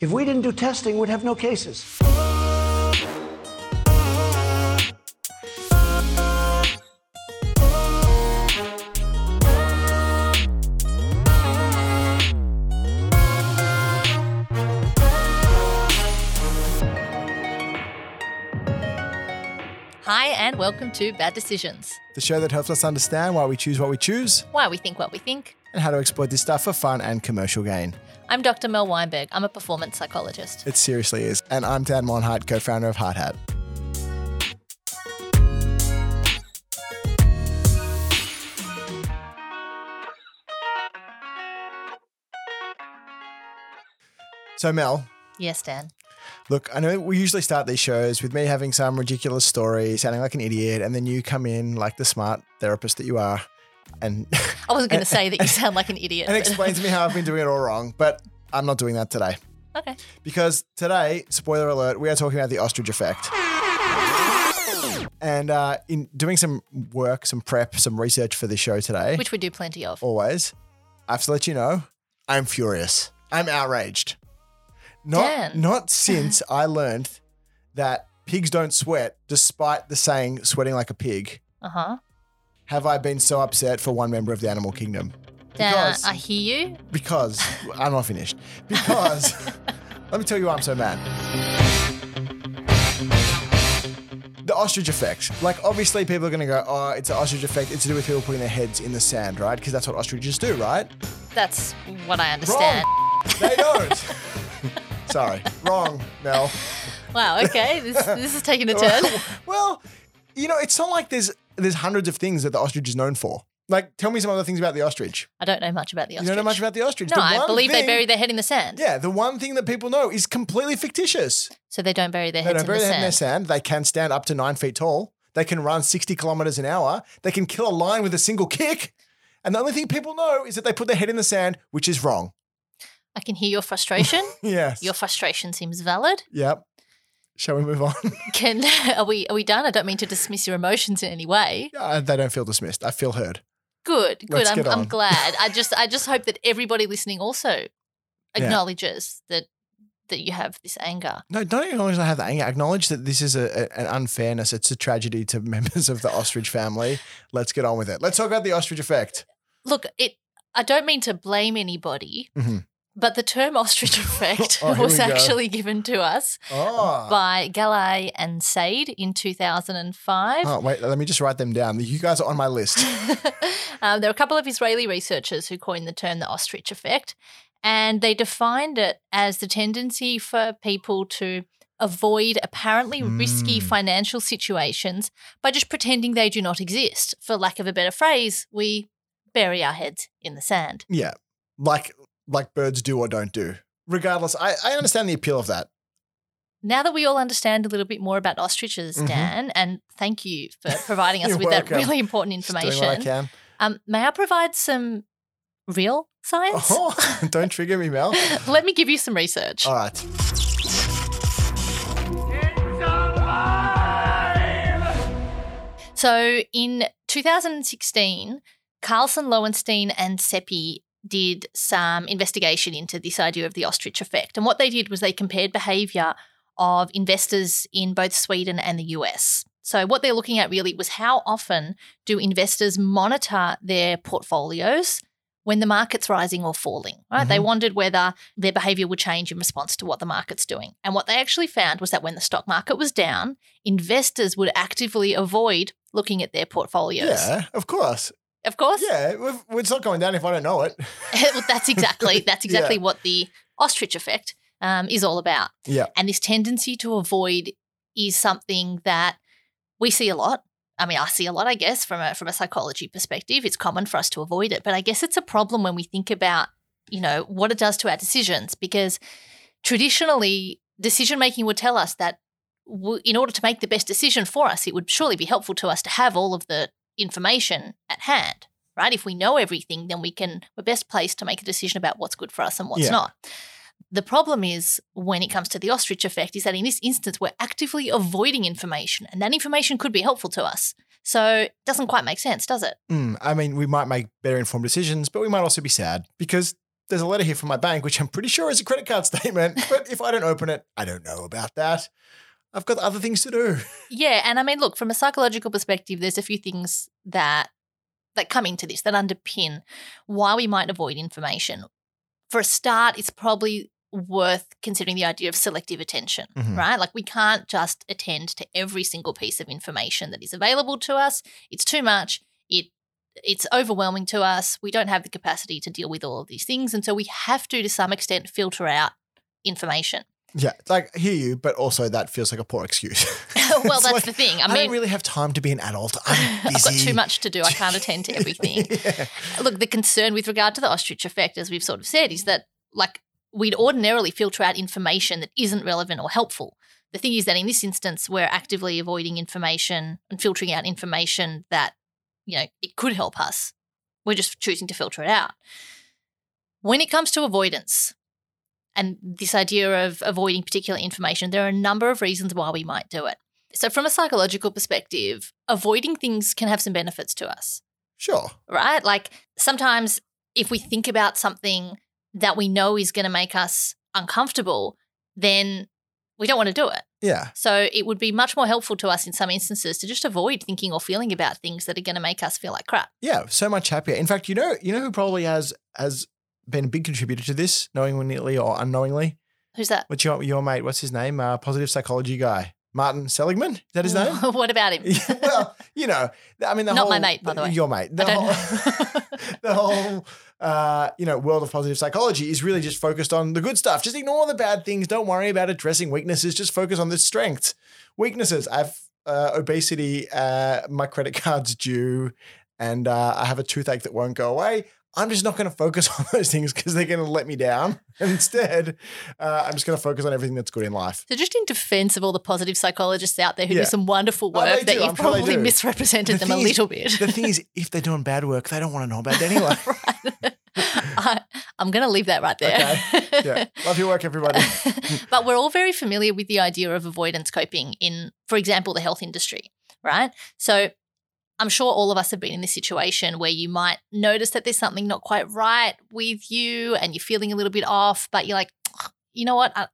If we didn't do testing, we'd have no cases. Welcome to Bad Decisions. the show that helps us understand why we choose what we choose Why we think what we think. and how to exploit this stuff for fun and commercial gain. I'm Dr. Mel Weinberg. I'm a performance psychologist. It seriously is. And I'm Dan Monheit, co founder of Hard Hat. So, Mel, Yes, Dan. Look, I know we usually start these shows with me having some ridiculous story, sounding like an idiot, and then you come in like the smart therapist that you are and I wasn't going to say that you sound like an idiot. and but- explain to me how I've been doing it all wrong, but I'm not doing that today. okay. Because today, spoiler alert, we are talking about the ostrich effect. And uh, in doing some work, some prep, some research for this show today, Which we do plenty of. always, I have to let you know, I'm furious. I'm outraged. Not, Dan. not since I learned that pigs don't sweat, despite the saying sweating like a pig, Uh huh. have I been so upset for one member of the animal kingdom. Dan, Because, I hear you. because I'm not finished. Because let me tell you why I'm so mad. The ostrich effect. Like, obviously, people are going to go, oh, it's an ostrich effect. It's to do with people putting their heads in the sand, right? Because that's what ostriches do, right? That's what I understand. They don't. Sorry. Wrong, Mel. Wow. Okay. This this is taking a turn. well, you know, it's not like there's there's hundreds of things that the ostrich is known for. Like, tell me some other things about the ostrich. I don't know much about the ostrich. You don't know much about the ostrich. No, The I one believe thing- they bury their head in the sand. Yeah, the one thing that people know is completely fictitious. So they don't bury their head in the sand. They heads don't in bury the their head in their sand. They can stand up to nine feet tall. They can run 60 kilometers an hour. They can kill a lion with a single kick. And the only thing people know is that they put their head in the sand, which is wrong. I can hear your frustration. Yes. your frustration seems valid. Yep. Shall we move on? Can are we are we done? I don't mean to dismiss your emotions in any way. Uh, they don't feel dismissed. I feel heard. Good, good. Let's I'm, I'm glad. I just I just hope that everybody listening also acknowledges that that you have this anger. No, don't acknowledge that I have the anger. Acknowledge that this is a, a- an unfairness. It's a tragedy to members of the ostrich family. Let's get on with it. Let's talk about the ostrich effect. Look, it. I don't mean to blame anybody, Mhm. But the term ostrich effect Oh, was actually given to us Oh. by Galai and Sade in 2005. oh, wait, let me just write them down. You guys are on my list. um, there are a couple of Israeli researchers who coined the term the ostrich effect, and they defined it as the tendency for people to avoid apparently risky Mm. financial situations by just pretending they do not exist. For lack of a better phrase, we bury our heads in the sand. Yeah, like like birds do or don't do. Regardless, I, I understand the appeal of that. Now that we all understand a little bit more about ostriches, Mhm. Dan, and thank you for providing us with that really important what I information, can. um, may I provide some real science? Oh, don't trigger me, Mel. Let me give you some research. All right. So in 2016, Karlsson, Loewenstein, and Seppi did some investigation into this idea of the ostrich effect. And what they did was they compared behavior of investors in both Sweden and the US. So what they're looking at really was how often do investors monitor their portfolios when the market's rising or falling, right? They Mhm. wondered whether their behavior would change in response to what the market's doing. And what they actually found was that when the stock market was down, investors would actively avoid looking at their portfolios. Yeah, of course. Of course. Yeah, it's not going down if I don't know it. Well, that's exactly that's exactly Yeah. what the ostrich effect um, is all about. Yeah. And this tendency to avoid is something that we see a lot. I mean, I see a lot, I guess, from a from a psychology perspective. It's common for us to avoid it, but I guess it's a problem when we think about, you know, what it does to our decisions because traditionally decision making would tell us that in order to make the best decision for us, it would surely be helpful to us to have all of the information at hand, right? If we know everything, then we can we're best placed to make a decision about what's good for us and what's Yeah. not. The problem is when it comes to the ostrich effect is that in this instance we're actively avoiding information and that information could be helpful to us. So it doesn't quite make sense, does it? Mm, I mean, we might make better informed decisions, but we might also be sad because there's a letter here from my bank, which I'm pretty sure is a credit card statement. But if I don't open it, I don't know about that. I've got other things to do. Yeah, and I mean, look, from a psychological perspective, there's a few things that that come into this that underpin why we might avoid information. For a start, it's probably worth considering the idea of selective attention, Mhm. right? Like we can't just attend to every single piece of information that is available to us. It's too much. It it's overwhelming to us. We don't have the capacity to deal with all of these things, and so we have to, to some extent, filter out information. Yeah, like I hear you, but also that feels like a poor excuse. well, that's like, the thing. I, I, mean, don't really have time to be an adult. I'm busy. I've got too much to do. I can't attend to everything. yeah. Look, the concern with regard to the ostrich effect, as we've sort of said, is that like we'd ordinarily filter out information that isn't relevant or helpful. The thing is that in this instance, we're actively avoiding information and filtering out information that, you know, it could help us. We're just choosing to filter it out. When it comes to avoidance and this idea of avoiding particular information, there are a number of reasons why we might do it. So, from a psychological perspective, avoiding things can have some benefits to us Sure. right? Like sometimes if we think about something that we know is going to make us uncomfortable, then we don't want to do it. Yeah. So it would be much more helpful to us in some instances to just avoid thinking or feeling about things that are going to make us feel like crap. Yeah. So much happier. In fact, you know, you know who probably has has been a big contributor to this, knowingly or unknowingly. Who's that? What's your your mate? What's his name? Uh, positive psychology guy, Martin Seligman. Is that his name? what about him? Yeah, well, you know, I mean, the Not whole my mate, by the way. Your mate. The whole, the whole, uh, you know, world of positive psychology is really just focused on the good stuff. Just ignore the bad things. Don't worry about addressing weaknesses. Just focus on the strengths. Weaknesses. I have uh, obesity. Uh, my credit card's due, and uh, I have a toothache that won't go away. I'm just not going to focus on those things because they're going to let me down. Instead, uh, I'm just going to focus on everything that's good in life. So, just in defense of all the positive psychologists out there who Yeah. do some wonderful Oh, work, that you've probably misrepresented The them a thing is- little bit. The thing is, if they're doing bad work, they don't want to know about it anyway. I, I'm going to leave that right there. yeah. Love your work, everybody. but we're all very familiar with the idea of avoidance coping in, for example, the health industry, right? So I'm sure all of us have been in this situation where you might notice that there's something not quite right with you and you're feeling a little bit off, but you're like, you know what? I,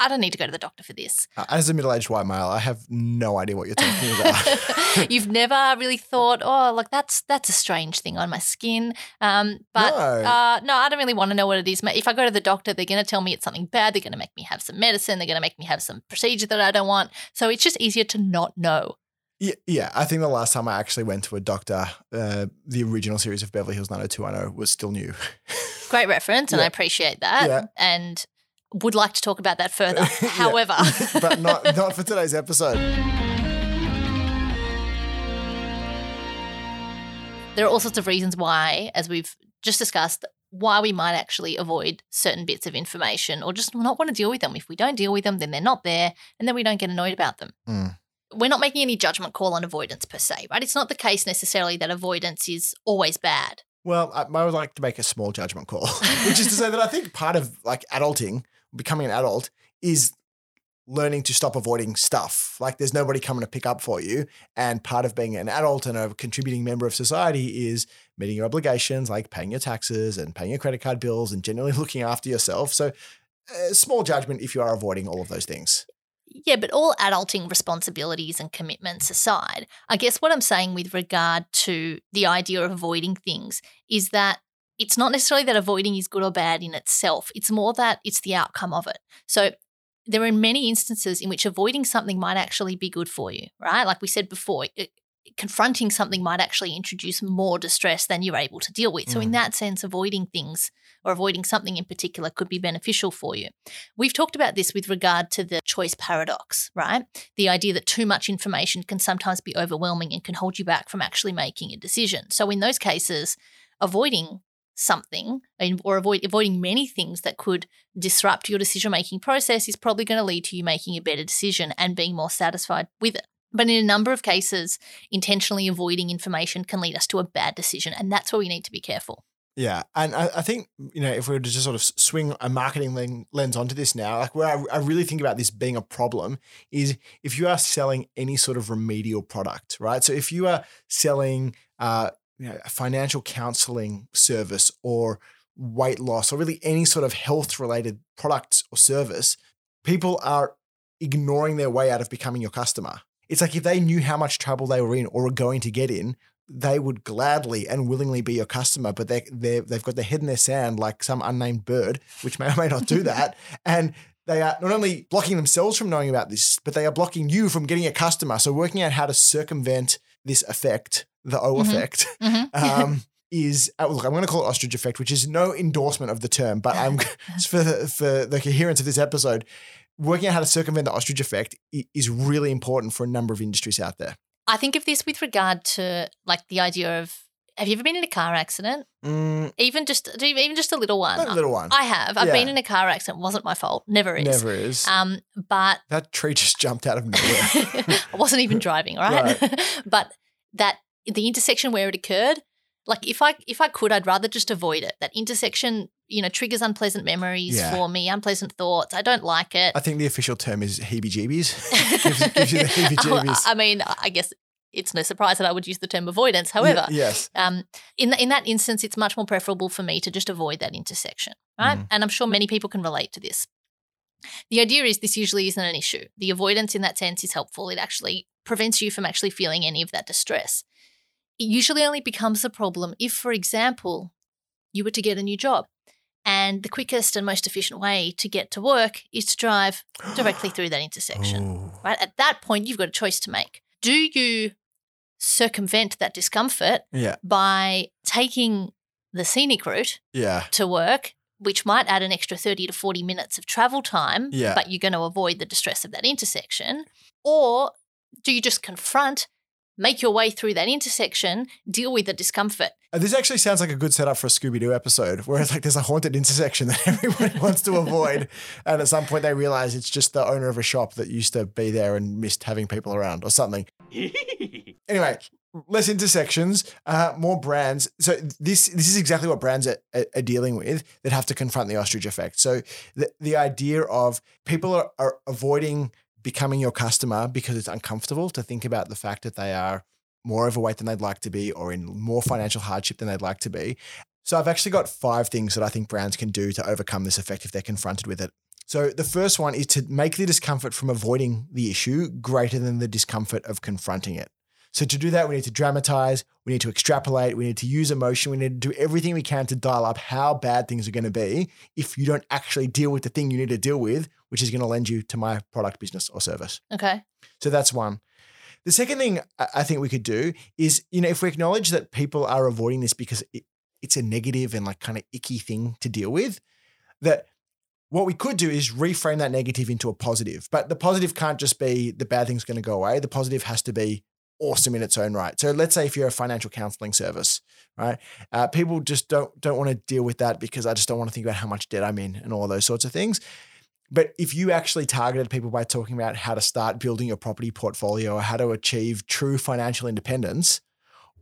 I, don't need to go to the doctor for this. Uh, As a middle-aged white male, I have no idea what you're talking about. You've never really thought, oh, look, that's that's a strange thing on my skin. Um, but No. uh, no, I don't really want to know what it is. If I go to the doctor, they're going to tell me it's something bad. They're going to make me have some medicine. They're going to make me have some procedure that I don't want. So it's just easier to not know. Yeah, yeah, I think the last time I actually went to a doctor, uh, the original series of Beverly Hills 90210 was still new. Great reference, and I appreciate that. Yeah. And would like to talk about that further. However, but not not for today's episode. there are all sorts of reasons why, as we've just discussed, why we might actually avoid certain bits of information or just not want to deal with them. If we don't deal with them, then they're not there, and then we don't get annoyed about them. Mm. We're not making any judgment call on avoidance per se, right? It's not the case necessarily that avoidance is always bad. Well, I, I would like to make a small judgment call, which is to say that I think part of like adulting, becoming an adult, is learning to stop avoiding stuff. Like there's nobody coming to pick up for you. And part of being an adult and a contributing member of society is meeting your obligations, like paying your taxes and paying your credit card bills and generally looking after yourself. So, small judgment if you are avoiding all of those things. Yeah, but all adulting responsibilities and commitments aside, I guess what I'm saying with regard to the idea of avoiding things is that it's not necessarily that avoiding is good or bad in itself. It's more that it's the outcome of it. So there are many instances in which avoiding something might actually be good for you, right? Like we said before, it, confronting something might actually introduce more distress than you're able to deal with. So, in Mm. that sense, avoiding things or avoiding something in particular could be beneficial for you. We've talked about this with regard to the choice paradox, right? The idea that too much information can sometimes be overwhelming and can hold you back from actually making a decision. So, in those cases, avoiding something or avoid avoiding many things that could disrupt your decision making process is probably going to lead to you making a better decision and being more satisfied with it. But in a number of cases, intentionally avoiding information can lead us to a bad decision, and that's where we need to be careful. Yeah, and I, I think you know if we were to just sort of swing a marketing lens onto this now, like where I, I really think about this being a problem is if you are selling any sort of remedial product, right? So if you are selling, uh, you know, a financial counseling service or weight loss or really any sort of health related products or service, people are ignoring their way out of becoming your customer. It's like if they knew how much trouble they were in or were going to get in, they would gladly and willingly be your customer, but they they they've got their head in their sand like some unnamed bird, which may or may not do that, and they are not only blocking themselves from knowing about this, but they are blocking you from getting a customer. So working out how to circumvent this effect, the O Mhm. effect, Mhm. um, is uh, look. I'm going to call it ostrich effect, which is no endorsement of the term, but I'm for the, for the coherence of this episode. Working out how to circumvent the ostrich effect is really important for a number of industries out there. I think of this with regard to like the idea of have you ever been in a car accident? Mm, Even just even just a little one. a little one. I have. I've Yeah. been in a car accident. Wasn't my fault. Never is. Never is. Um, but that tree just jumped out of nowhere. I wasn't even driving, all right? but that the intersection where it occurred, like if I if I could, I'd rather just avoid it. That intersection, you know, triggers unpleasant memories Yeah. for me, unpleasant thoughts. I don't like it. I think the official term is heebie-jeebies. gives, gives you the heebie-jeebies. I mean, I guess it's no surprise that I would use the term avoidance. However, Ye- yes. um, in in that instance, it's much more preferable for me to just avoid that intersection, right? Mhm. And I'm sure many people can relate to this. The idea is this usually isn't an issue. The avoidance in that sense is helpful. It actually prevents you from actually feeling any of that distress. It usually only becomes a problem if, for example, you were to get a new job. And the quickest and most efficient way to get to work is to drive directly through that intersection Ooh. right? At that point, you've got a choice to make. Do you circumvent that discomfort Yeah. by taking the scenic route Yeah. to work, which might add an extra 30 to 40 minutes of travel time, Yeah. but you're going to avoid the distress of that intersection? Or do you just confront, make your way through that intersection, deal with the discomfort? Uh, This actually sounds like a good setup for a Scooby Doo episode where it's like there's a haunted intersection that everyone wants to avoid. And at some point they realize it's just the owner of a shop that used to be there and missed having people around or something. Anyway, less intersections, uh, more brands. So this this is exactly what brands are, are, are dealing with that have to confront the ostrich effect. So the, the idea of people are, are avoiding becoming your customer because it's uncomfortable to think about the fact that they are more overweight than they'd like to be or in more financial hardship than they'd like to be. So I've actually got five things that I think brands can do to overcome this effect if they're confronted with it. So the first one is to make the discomfort from avoiding the issue greater than the discomfort of confronting it. So to do that, we need to dramatize, we need to extrapolate, we need to use emotion, we need to do everything we can to dial up how bad things are going to be if you don't actually deal with the thing you need to deal with, which is going to lend you to my product, business, or service. Okay. So that's one. The second thing I think we could do is, you know, if we acknowledge that people are avoiding this because it, it's a negative and like kind of icky thing to deal with, that what we could do is reframe that negative into a positive. But the positive can't just be the bad thing's going to go away. The positive has to be awesome in its own right. So let's say if you're a financial counseling service, right? Uh, people just don't don't want to deal with that because I just don't want to think about how much debt I'm in and all those sorts of things. But if you actually targeted people by talking about how to start building your property portfolio or how to achieve true financial independence,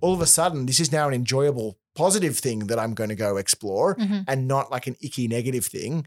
all of a sudden this is now an enjoyable positive thing that I'm going to go explore Mhm. and not like an icky negative thing.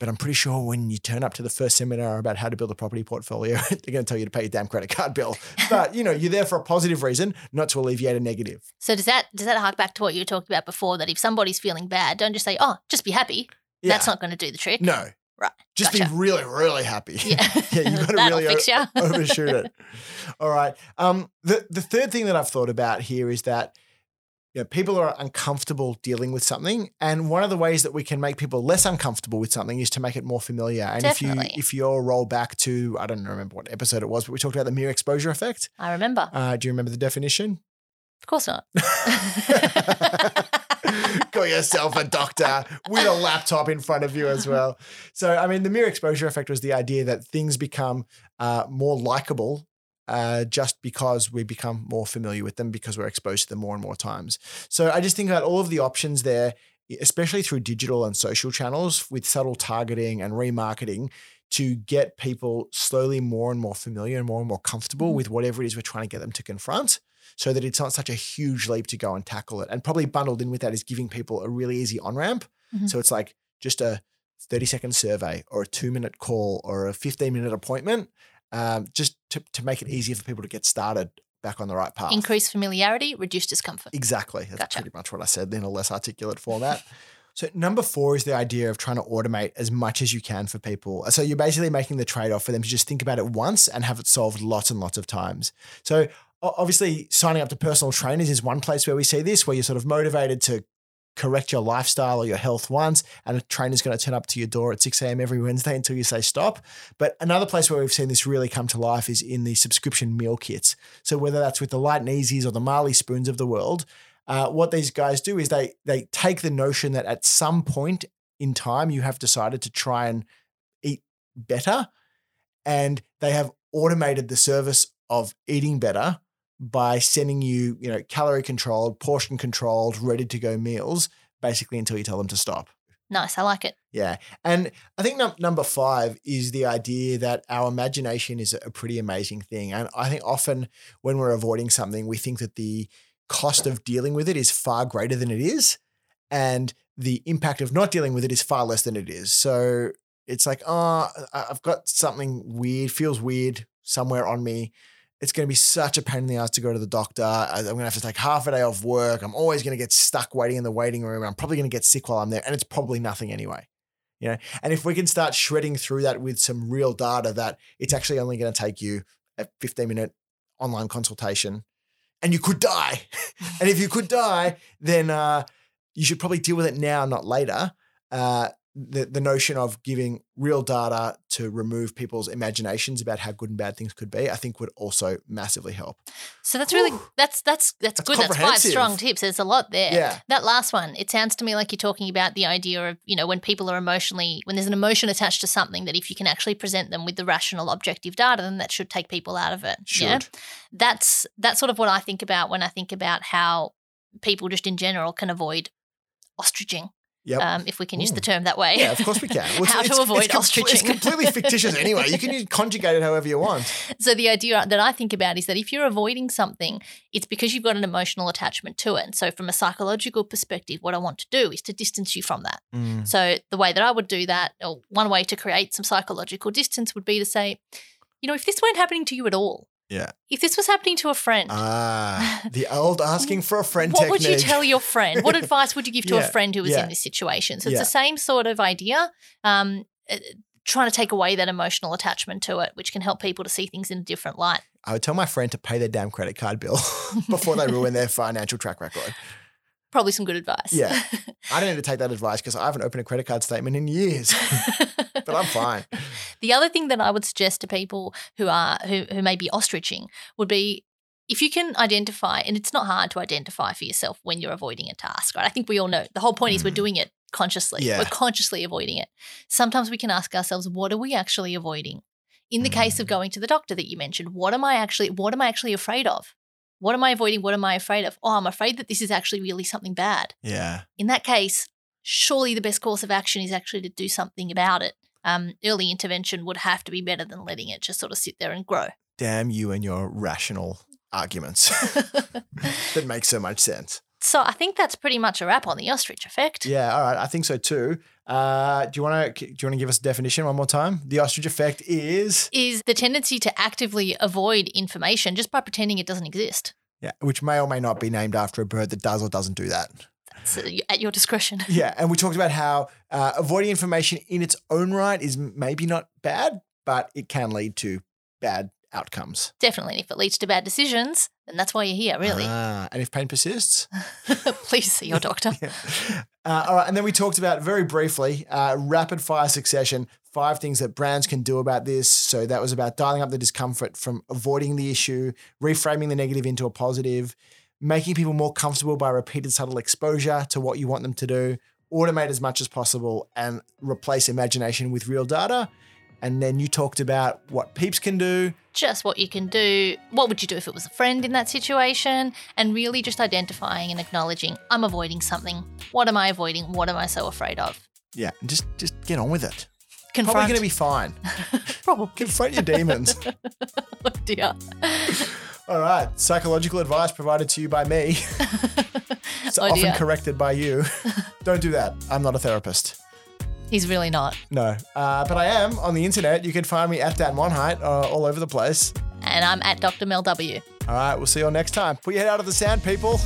But I'm pretty sure when you turn up to the first seminar about how to build a property portfolio, they're going to tell you to pay your damn credit card bill. But you know, you're there for a positive reason, not to alleviate a negative. So does that does that hark back to what you were talking about before? That if somebody's feeling bad, don't just say, "Oh, just be happy." Yeah. That's not going to do the trick. no. Right. Just Gotcha. be really, really happy. Yeah. yeah, you got to really fix ya. overshoot it. All right. Um, the the third thing that I've thought about here is that you know, people are uncomfortable dealing with something, and one of the ways that we can make people less uncomfortable with something is to make it more familiar. And Definitely. if you if you roll back to I don't remember what episode it was, but we talked about the mere exposure effect. I remember. Uh, do you remember the definition? Of course not. Got yourself a doctor with a laptop in front of you as well. So, I mean, the mere exposure effect was the idea that things become uh, more likable uh, just because we become more familiar with them because we're exposed to them more and more times. So, I just think about all of the options there, especially through digital and social channels with subtle targeting and remarketing to get people slowly more and more familiar and more and more comfortable Mhm. with whatever it is we're trying to get them to confront so that it's not such a huge leap to go and tackle it. And probably bundled in with that is giving people a really easy on ramp. Mhm. So it's like just a 30 second survey or a two minute call or a 15 minute appointment, um, just to, to make it easier for people to get started back on the right path. Increase familiarity, reduce discomfort. Exactly. That's Gotcha. pretty much what I said in a less articulate format. So number four is the idea of trying to automate as much as you can for people. So you're basically making the trade-off for them to just think about it once and have it solved lots and lots of times. So obviously signing up to personal trainers is one place where we see this, where you're sort of motivated to correct your lifestyle or your health once, and a trainer's going to turn up to your door at 6 a.m. every Wednesday until you say stop. But another place where we've seen this really come to life is in the subscription meal kits. So whether that's with the Light and Easies or the Marley Spoons of the world, uh, what these guys do is they they take the notion that at some point in time you have decided to try and eat better, and they have automated the service of eating better by sending you, you know, calorie controlled, portion controlled, ready to go meals, basically until you tell them to stop. Nice. I like it. Yeah. And I think num- number five is the idea that our imagination is a pretty amazing thing. And I think often when we're avoiding something, we think that the cost of dealing with it is far greater than it is. And the impact of not dealing with it is far less than it is. So it's like, oh, I've got something weird, feels weird somewhere on me. It's going to be such a pain in the ass to go to the doctor. I'm going to have to take half a day off work. I'm always going to get stuck waiting in the waiting room. I'm probably going to get sick while I'm there. And it's probably nothing anyway. You know, and if we can start shredding through that with some real data that it's actually only going to take you a 15 minute online consultation and you could die. and if you could die, then uh, you should probably deal with it now, not later. Uh, the, the notion of giving real data to remove people's imaginations about how good and bad things could be, I think would also massively help. So that's really Whew. that's that's that's, That's good. That's five strong tips. There's a lot there. Yeah. That last one, it sounds to me like you're talking about the idea of, you know, when people are emotionally when there's an emotion attached to something that if you can actually present them with the rational objective data, then that should take people out of it. Yeah. That's that's sort of what I think about when I think about how people just in general can avoid ostriching. Yep. Um, if we can use the term that way. yeah, of course we can. Well, How to avoid it's, com- It's completely fictitious anyway. You can use, conjugate it however you want. So the idea that I think about is that if you're avoiding something, it's because you've got an emotional attachment to it. And so from a psychological perspective, what I want to do is to distance you from that. Mm. So the way that I would do that, or one way to create some psychological distance would be to say, you know, if this weren't happening to you at all, Yeah. if this was happening to a friend, Ah, the old asking for a friend what technique. would you tell your friend? What advice would you give to Yeah, a friend who was yeah. in this situation? So it's Yeah. the same sort of idea. Um, uh, trying to take away that emotional attachment to it, which can help people to see things in a different light. I would tell my friend to pay their damn credit card bill before they ruin their financial track record. Probably some good advice. Yeah. I don't need to take that advice because I haven't opened a credit card statement in years, but I'm fine. The other thing that I would suggest to people who are who who may be ostriching would be if you can identify, and it's not hard to identify for yourself when you're avoiding a task, right? I think we all know the whole point is we're Mm. doing it consciously. Yeah. We're consciously avoiding it. Sometimes we can ask ourselves, what are we actually avoiding? In the case of Mm. going to the doctor that you mentioned, what am I actually what am I actually afraid of? What am I avoiding? What am I afraid of? Oh, I'm afraid that this is actually really something bad. Yeah. In that case, surely the best course of action is actually to do something about it. Um, early intervention would have to be better than letting it just sort of sit there and grow. Damn you and your rational arguments that make so much sense. so I think that's pretty much a wrap on the ostrich effect. Yeah. All right. I think so too. Uh, do you want to do you want to give us a definition one more time? The ostrich effect is Is the tendency to actively avoid information just by pretending it doesn't exist. yeah, which may or may not be named after a bird that does or doesn't do that. It's uh, at your discretion. Yeah, and we talked about how uh, avoiding information in its own right is maybe not bad, but it can lead to bad outcomes. Definitely. And if it leads to bad decisions, then that's why you're here, really. Ah, and if pain persists. Please see your doctor. Yeah. Uh, all right, and then we talked about very briefly uh, rapid fire succession. Five things that brands can do about this. So that was about dialing up the discomfort from avoiding the issue, reframing the negative into a positive, making people more comfortable by repeated subtle exposure to what you want them to do, automate as much as possible, and replace imagination with real data. And then you talked about what peeps can do. just what you can do. What would you do if it was a friend in that situation? And really just identifying and acknowledging, I'm avoiding something. What am I avoiding? What am I so afraid of? Yeah, and just just get on with it. Confront. Probably going to be fine. Probably. Confront your demons. Oh dear. All right. Psychological advice provided to you by me. it's Oh, often dear. corrected by you. Don't do that. I'm not a therapist. He's really not. No. Uh, but I am on the internet. You can find me at Dan Monheit uh, all over the place. And I'm at Dr. Mel W. All right. We'll see you all next time. Put your head out of the sand, people.